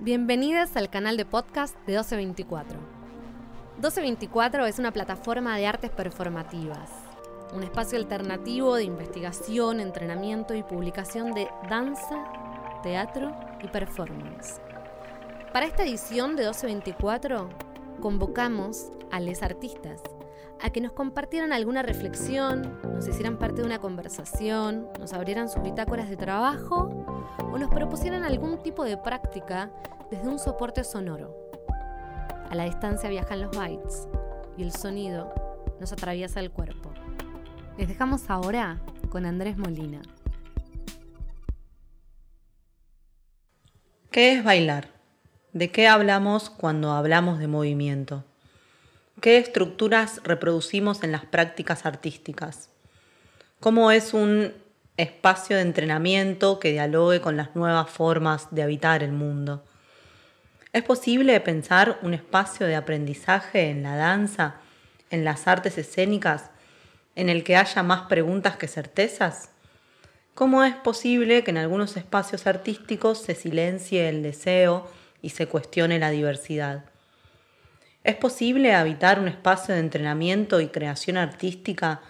Bienvenidas al canal de podcast de 1224. 1224 es una plataforma de artes performativas, un espacio alternativo de investigación, entrenamiento y publicación de danza, teatro y performance. Para esta edición de 1224 convocamos a les artistas a que nos compartieran alguna reflexión, nos hicieran parte de una conversación, nos abrieran sus bitácoras de trabajo o nos propusieran algún tipo de práctica desde un soporte sonoro. A la distancia viajan los bytes y el sonido nos atraviesa el cuerpo. Les dejamos ahora con Andrés Molina. ¿Qué es bailar? ¿De qué hablamos cuando hablamos de movimiento? ¿Qué estructuras reproducimos en las prácticas artísticas? ¿Cómo es un espacio de entrenamiento que dialogue con las nuevas formas de habitar el mundo? ¿Es posible pensar un espacio de aprendizaje en la danza, en las artes escénicas, en el que haya más preguntas que certezas? ¿Cómo es posible que en algunos espacios artísticos se silencie el deseo y se cuestione la diversidad? ¿Es posible habitar un espacio de entrenamiento y creación artística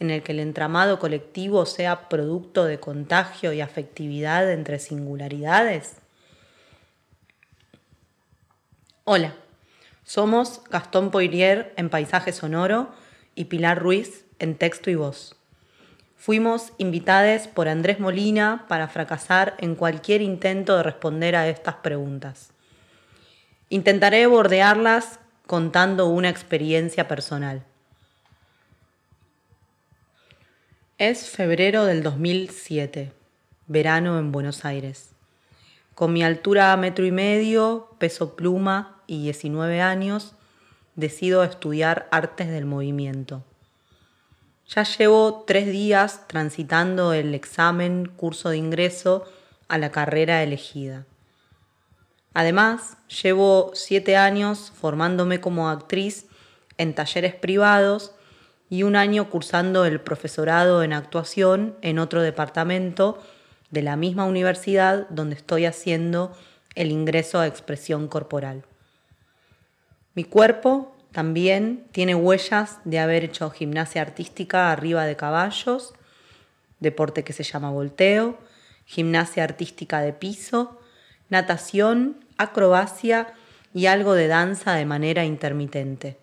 en el que el entramado colectivo sea producto de contagio y afectividad entre singularidades? Hola, somos Gastón Poirier en Paisaje Sonoro y Pilar Ruiz en Texto y Voz. Fuimos invitadas por Andrés Molina para fracasar en cualquier intento de responder a estas preguntas. Intentaré bordearlas contando una experiencia personal. Es febrero del 2007, verano en Buenos Aires. Con mi altura metro y medio, peso pluma y 19 años, decido estudiar artes del movimiento. Ya llevo tres días transitando el examen curso de ingreso a la carrera elegida. Además, llevo siete años formándome como actriz en talleres privados y un año cursando el profesorado en actuación en otro departamento de la misma universidad donde estoy haciendo el ingreso a expresión corporal. Mi cuerpo también tiene huellas de haber hecho gimnasia artística arriba de caballos, deporte que se llama volteo, gimnasia artística de piso, natación acrobacia y algo de danza de manera intermitente.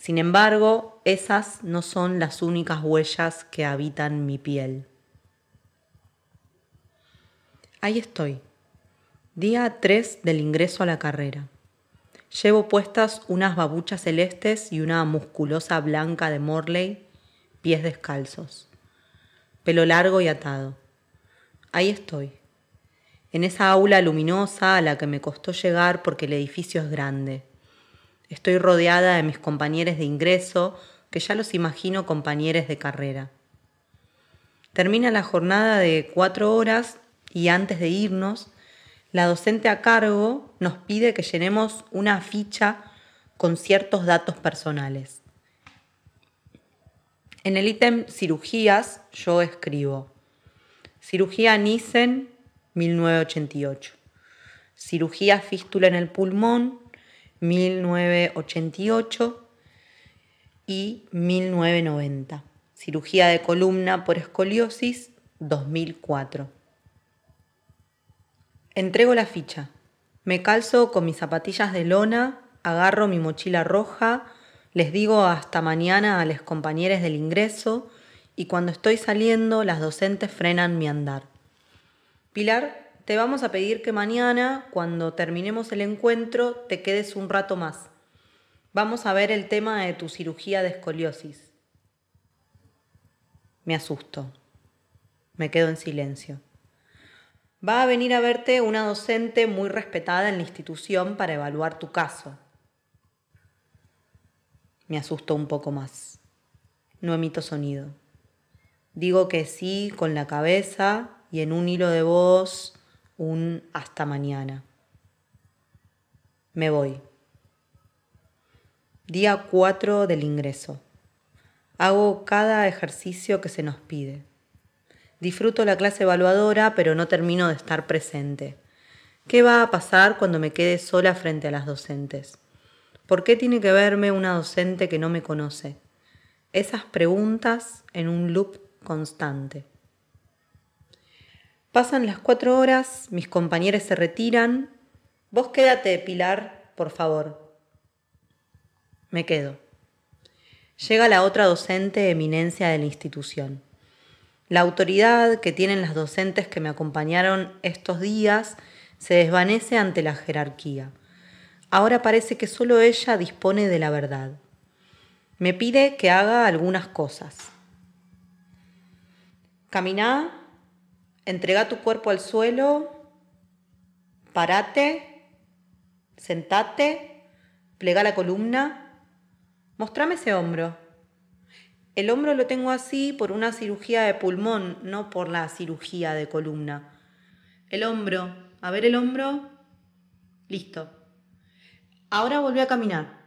Sin embargo, esas no son las únicas huellas que habitan mi piel. Ahí estoy, día 3 del ingreso a la carrera. Llevo puestas unas babuchas celestes y una musculosa blanca de Morley, pies descalzos, pelo largo y atado. Ahí estoy, en esa aula luminosa a la que me costó llegar porque el edificio es grande. Estoy rodeada de mis compañeros de ingreso, que ya los imagino compañeros de carrera. Termina la jornada de cuatro horas y antes de irnos, la docente a cargo nos pide que llenemos una ficha con ciertos datos personales. En el ítem cirugías yo escribo cirugía Nissen 1988. Cirugía fístula en el pulmón, 1988 y 1990. Cirugía de columna por escoliosis, 2004. Entrego la ficha. Me calzo con mis zapatillas de lona, agarro mi mochila roja, les digo hasta mañana a los compañeros del ingreso y cuando estoy saliendo las docentes frenan mi andar. Pilar, te vamos a pedir que mañana, cuando terminemos el encuentro, te quedes un rato más. Vamos a ver el tema de tu cirugía de escoliosis. Me asusto. Me quedo en silencio. Va a venir a verte una docente muy respetada en la institución para evaluar tu caso. Me asusto un poco más. No emito sonido. Digo que sí con la cabeza y en un hilo de voz un hasta mañana. Me voy. Día 4 del ingreso. Hago cada ejercicio que se nos pide. Disfruto la clase evaluadora, pero no termino de estar presente. ¿Qué va a pasar cuando me quede sola frente a las docentes? ¿Por qué tiene que verme una docente que no me conoce? Esas preguntas en un loop constante. Pasan las cuatro horas, mis compañeros se retiran. Vos quédate, Pilar, por favor. Me quedo. Llega la otra docente eminencia de la institución. La autoridad que tienen las docentes que me acompañaron estos días se desvanece ante la jerarquía. Ahora parece que solo ella dispone de la verdad. Me pide que haga algunas cosas. Camina, entrega tu cuerpo al suelo, parate, sentate, plega la columna, mostrame ese hombro. El hombro lo tengo así por una cirugía de pulmón, no por la cirugía de columna. El hombro, a ver el hombro, listo. Ahora volví a caminar.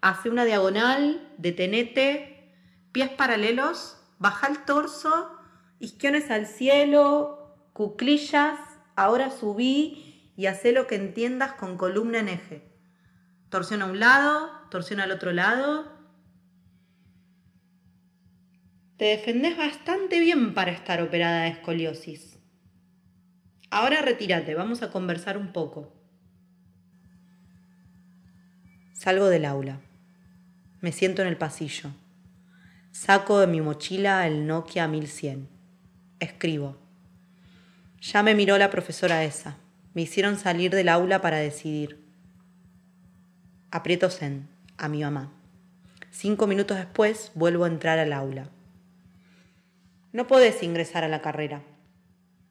Hace una diagonal, detenete, pies paralelos, baja el torso, isquiones al cielo, cuclillas, ahora subí y hace lo que entiendas con columna en eje. Torsión a un lado, torsión al otro lado. Te defendés bastante bien para estar operada de escoliosis. Ahora retírate, vamos a conversar un poco. Salgo del aula. Me siento en el pasillo. Saco de mi mochila el Nokia 1100. Escribo. Ya me miró la profesora esa. Me hicieron salir del aula para decidir. Aprieto Zen a mi mamá. Cinco minutos después vuelvo a entrar al aula. No podés ingresar a la carrera.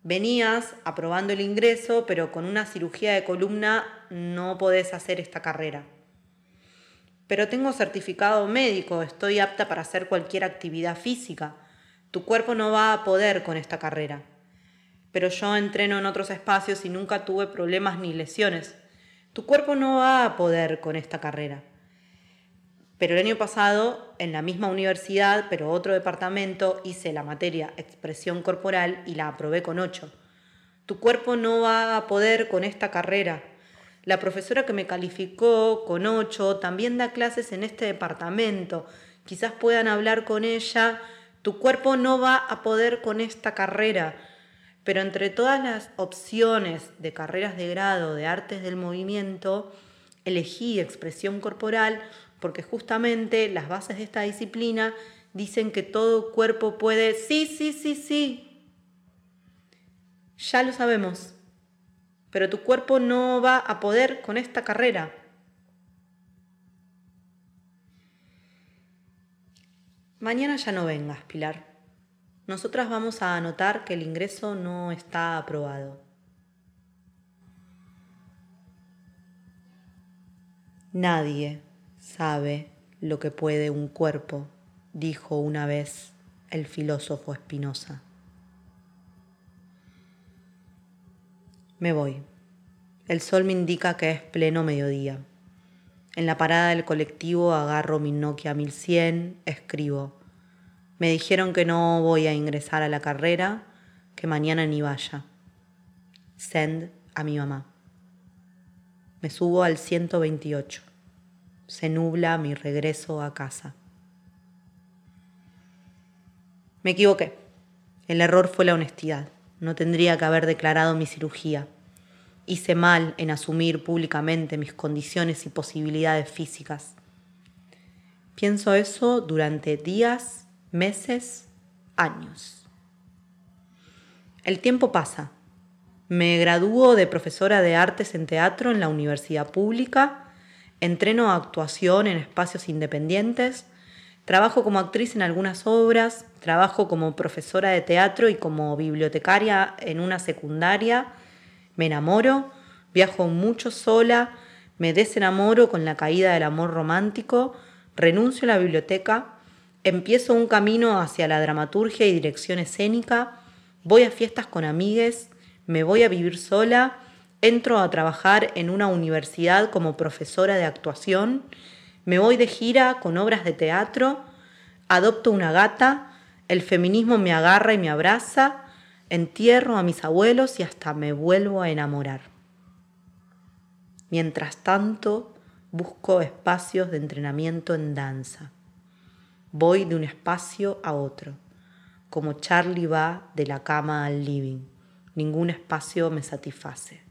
Venías aprobando el ingreso, pero con una cirugía de columna no podés hacer esta carrera pero tengo certificado médico, estoy apta para hacer cualquier actividad física. Tu cuerpo no va a poder con esta carrera. Pero yo entreno en otros espacios y nunca tuve problemas ni lesiones. Tu cuerpo no va a poder con esta carrera. Pero el año pasado, en la misma universidad, pero otro departamento, hice la materia expresión corporal y la aprobé con 8. Tu cuerpo no va a poder con esta carrera. La profesora que me calificó con ocho también da clases en este departamento. Quizás puedan hablar con ella. Tu cuerpo no va a poder con esta carrera. Pero entre todas las opciones de carreras de grado de artes del movimiento, elegí expresión corporal porque justamente las bases de esta disciplina dicen que todo cuerpo puede... Sí, sí, sí, sí. Ya lo sabemos pero tu cuerpo no va a poder con esta carrera. Mañana ya no vengas, Pilar. Nosotras vamos a anotar que el ingreso no está aprobado. Nadie sabe lo que puede un cuerpo, dijo una vez el filósofo Espinosa. Me voy. El sol me indica que es pleno mediodía. En la parada del colectivo agarro mi Nokia 1100, escribo. Me dijeron que no voy a ingresar a la carrera, que mañana ni vaya. Send a mi mamá. Me subo al 128. Se nubla mi regreso a casa. Me equivoqué. El error fue la honestidad. No tendría que haber declarado mi cirugía. Hice mal en asumir públicamente mis condiciones y posibilidades físicas. Pienso eso durante días, meses, años. El tiempo pasa. Me gradúo de profesora de artes en teatro en la universidad pública, entreno actuación en espacios independientes, Trabajo como actriz en algunas obras, trabajo como profesora de teatro y como bibliotecaria en una secundaria, me enamoro, viajo mucho sola, me desenamoro con la caída del amor romántico, renuncio a la biblioteca, empiezo un camino hacia la dramaturgia y dirección escénica, voy a fiestas con amigues, me voy a vivir sola, entro a trabajar en una universidad como profesora de actuación, me voy de gira con obras de teatro, adopto una gata, el feminismo me agarra y me abraza, entierro a mis abuelos y hasta me vuelvo a enamorar. Mientras tanto, busco espacios de entrenamiento en danza. Voy de un espacio a otro, como Charlie va de la cama al living. Ningún espacio me satisface.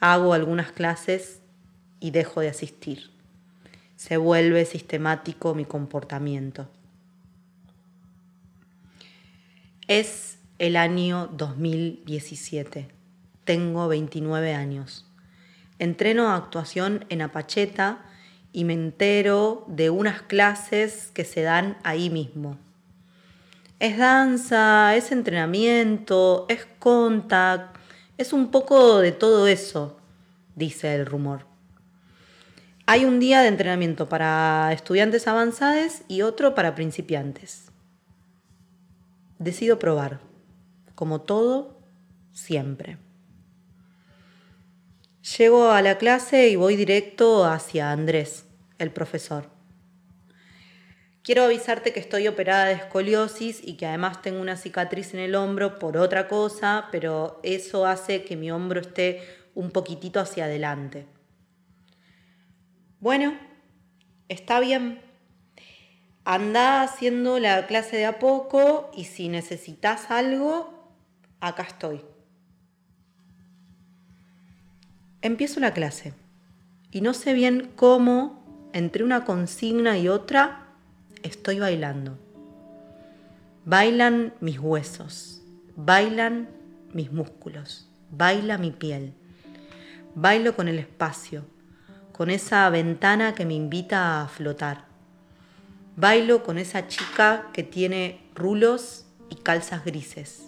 Hago algunas clases y dejo de asistir. Se vuelve sistemático mi comportamiento. Es el año 2017. Tengo 29 años. Entreno actuación en Apacheta y me entero de unas clases que se dan ahí mismo. Es danza, es entrenamiento, es contact, es un poco de todo eso, dice el rumor. Hay un día de entrenamiento para estudiantes avanzados y otro para principiantes. Decido probar, como todo, siempre. Llego a la clase y voy directo hacia Andrés, el profesor. Quiero avisarte que estoy operada de escoliosis y que además tengo una cicatriz en el hombro por otra cosa, pero eso hace que mi hombro esté un poquitito hacia adelante. Bueno, está bien. Anda haciendo la clase de a poco y si necesitas algo, acá estoy. Empiezo la clase y no sé bien cómo, entre una consigna y otra, estoy bailando. Bailan mis huesos, bailan mis músculos, baila mi piel. Bailo con el espacio, con esa ventana que me invita a flotar. Bailo con esa chica que tiene rulos y calzas grises.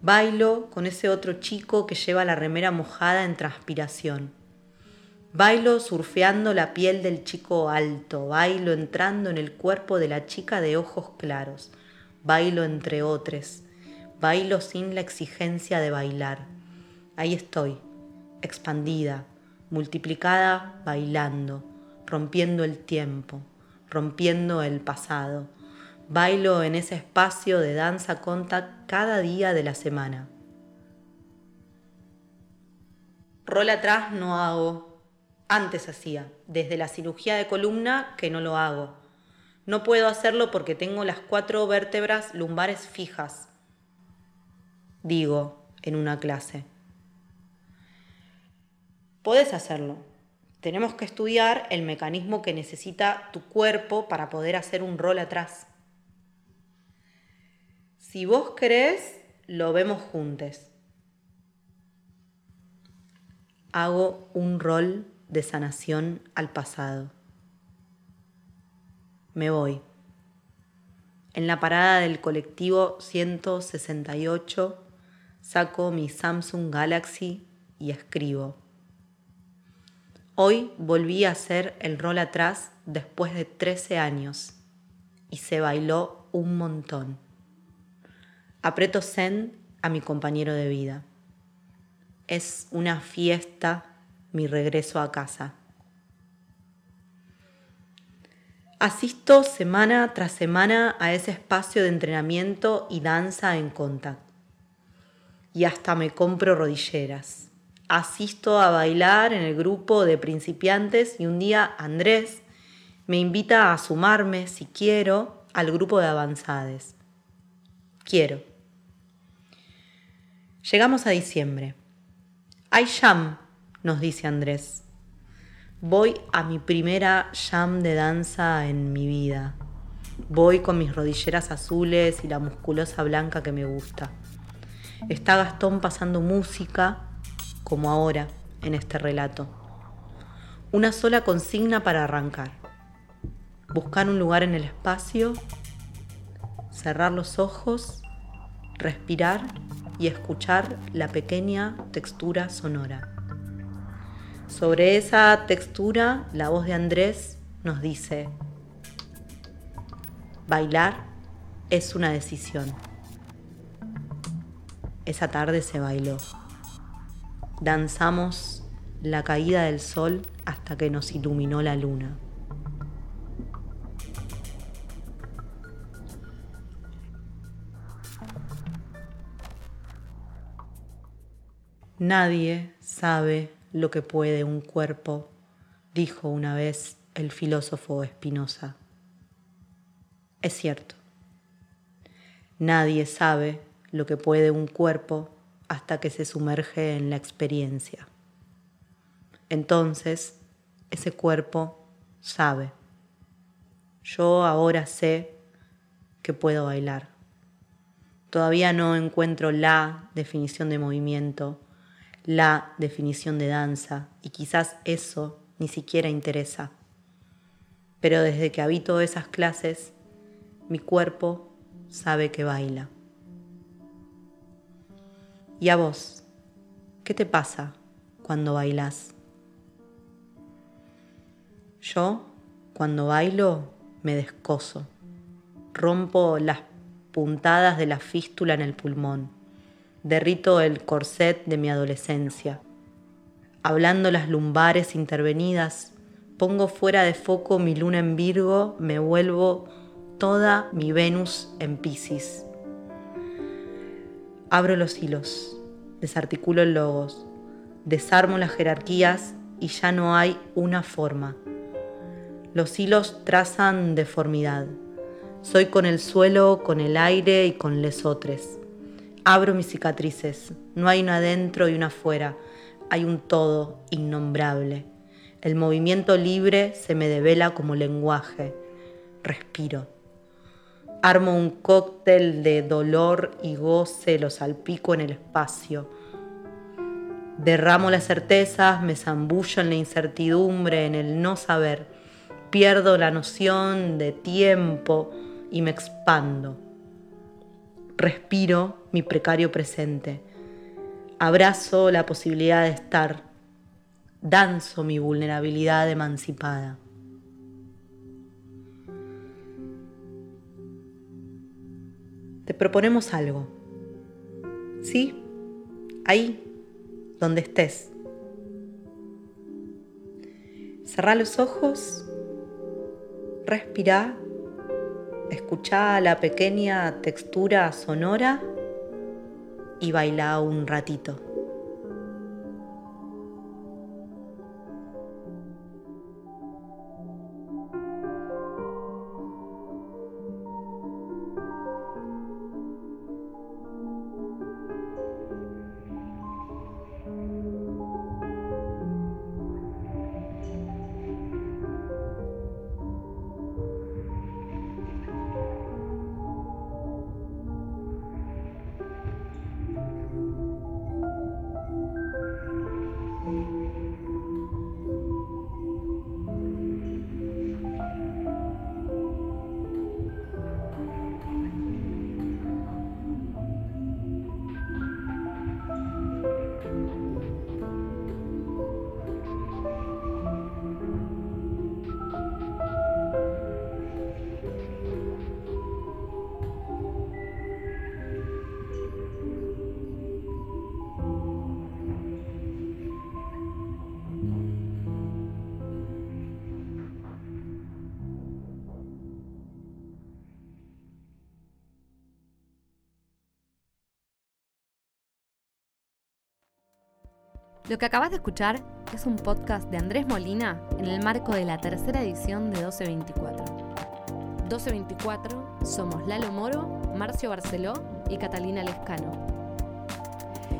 Bailo con ese otro chico que lleva la remera mojada en transpiración. Bailo surfeando la piel del chico alto, bailo entrando en el cuerpo de la chica de ojos claros, bailo entre otros, bailo sin la exigencia de bailar. Ahí estoy, expandida, multiplicada, bailando, rompiendo el tiempo, rompiendo el pasado. Bailo en ese espacio de danza conta cada día de la semana. Rol atrás no hago, antes hacía, desde la cirugía de columna que no lo hago. No puedo hacerlo porque tengo las cuatro vértebras lumbares fijas, digo en una clase. Puedes hacerlo. Tenemos que estudiar el mecanismo que necesita tu cuerpo para poder hacer un rol atrás. Si vos querés, lo vemos juntos. Hago un rol de sanación al pasado. Me voy. En la parada del colectivo 168 saco mi Samsung Galaxy y escribo. Hoy volví a hacer el rol atrás después de 13 años y se bailó un montón. Aprieto send a mi compañero de vida. Es una fiesta mi regreso a casa. Asisto semana tras semana a ese espacio de entrenamiento y danza en contact. Y hasta me compro rodilleras. Asisto a bailar en el grupo de principiantes y un día Andrés me invita a sumarme, si quiero, al grupo de avanzades. Quiero. Llegamos a diciembre. Hay jam nos dice Andrés. Voy a mi primera jam de danza en mi vida. Voy con mis rodilleras azules y la musculosa blanca que me gusta. Está Gastón pasando música, como ahora, en este relato. Una sola consigna para arrancar. Buscar un lugar en el espacio, cerrar los ojos, respirar y escuchar la pequeña textura sonora. Sobre esa textura, la voz de Andrés nos dice, bailar es una decisión. Esa tarde se bailó. Danzamos la caída del sol hasta que nos iluminó la luna. Nadie sabe lo que puede un cuerpo, dijo una vez el filósofo Espinosa. Es cierto. Nadie sabe lo que puede un cuerpo hasta que se sumerge en la experiencia. Entonces, ese cuerpo sabe. Yo ahora sé que puedo bailar. Todavía no encuentro la definición de movimiento, la definición de danza, y quizás eso ni siquiera interesa. Pero desde que habito esas clases, mi cuerpo sabe que baila. ¿Y a vos? ¿Qué te pasa cuando bailas? Yo, cuando bailo, me descoso. Rompo las puntadas de la fístula en el pulmón. Derrito el corset de mi adolescencia. Hablando las lumbares intervenidas, pongo fuera de foco mi luna en Virgo, me vuelvo toda mi Venus en Pisces. Abro los hilos, desarticulo el logos, desarmo las jerarquías y ya no hay una forma. Los hilos trazan deformidad. Soy con el suelo, con el aire y con lesotres. Abro mis cicatrices. No hay una adentro y una afuera. Hay un todo innombrable. El movimiento libre se me devela como lenguaje. Respiro. Armo un cóctel de dolor y goce, lo salpico en el espacio. Derramo las certezas, me zambullo en la incertidumbre, en el no saber. Pierdo la noción de tiempo y me expando. Respiro mi precario presente. Abrazo la posibilidad de estar. Danzo mi vulnerabilidad emancipada. te proponemos algo. ¿Sí? Ahí, donde estés. Cerrá los ojos, respira, escucha la pequeña textura sonora y baila un ratito. Lo que acabas de escuchar es un podcast de Andrés Molina en el marco de la tercera edición de 1224. 1224 somos Lalo Moro, Marcio Barceló y Catalina Lescano.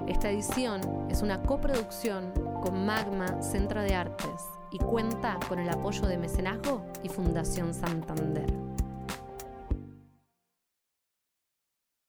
Esta edición es una coproducción con Magma Centro de Artes y cuenta con el apoyo de Mecenazgo y Fundación Santander.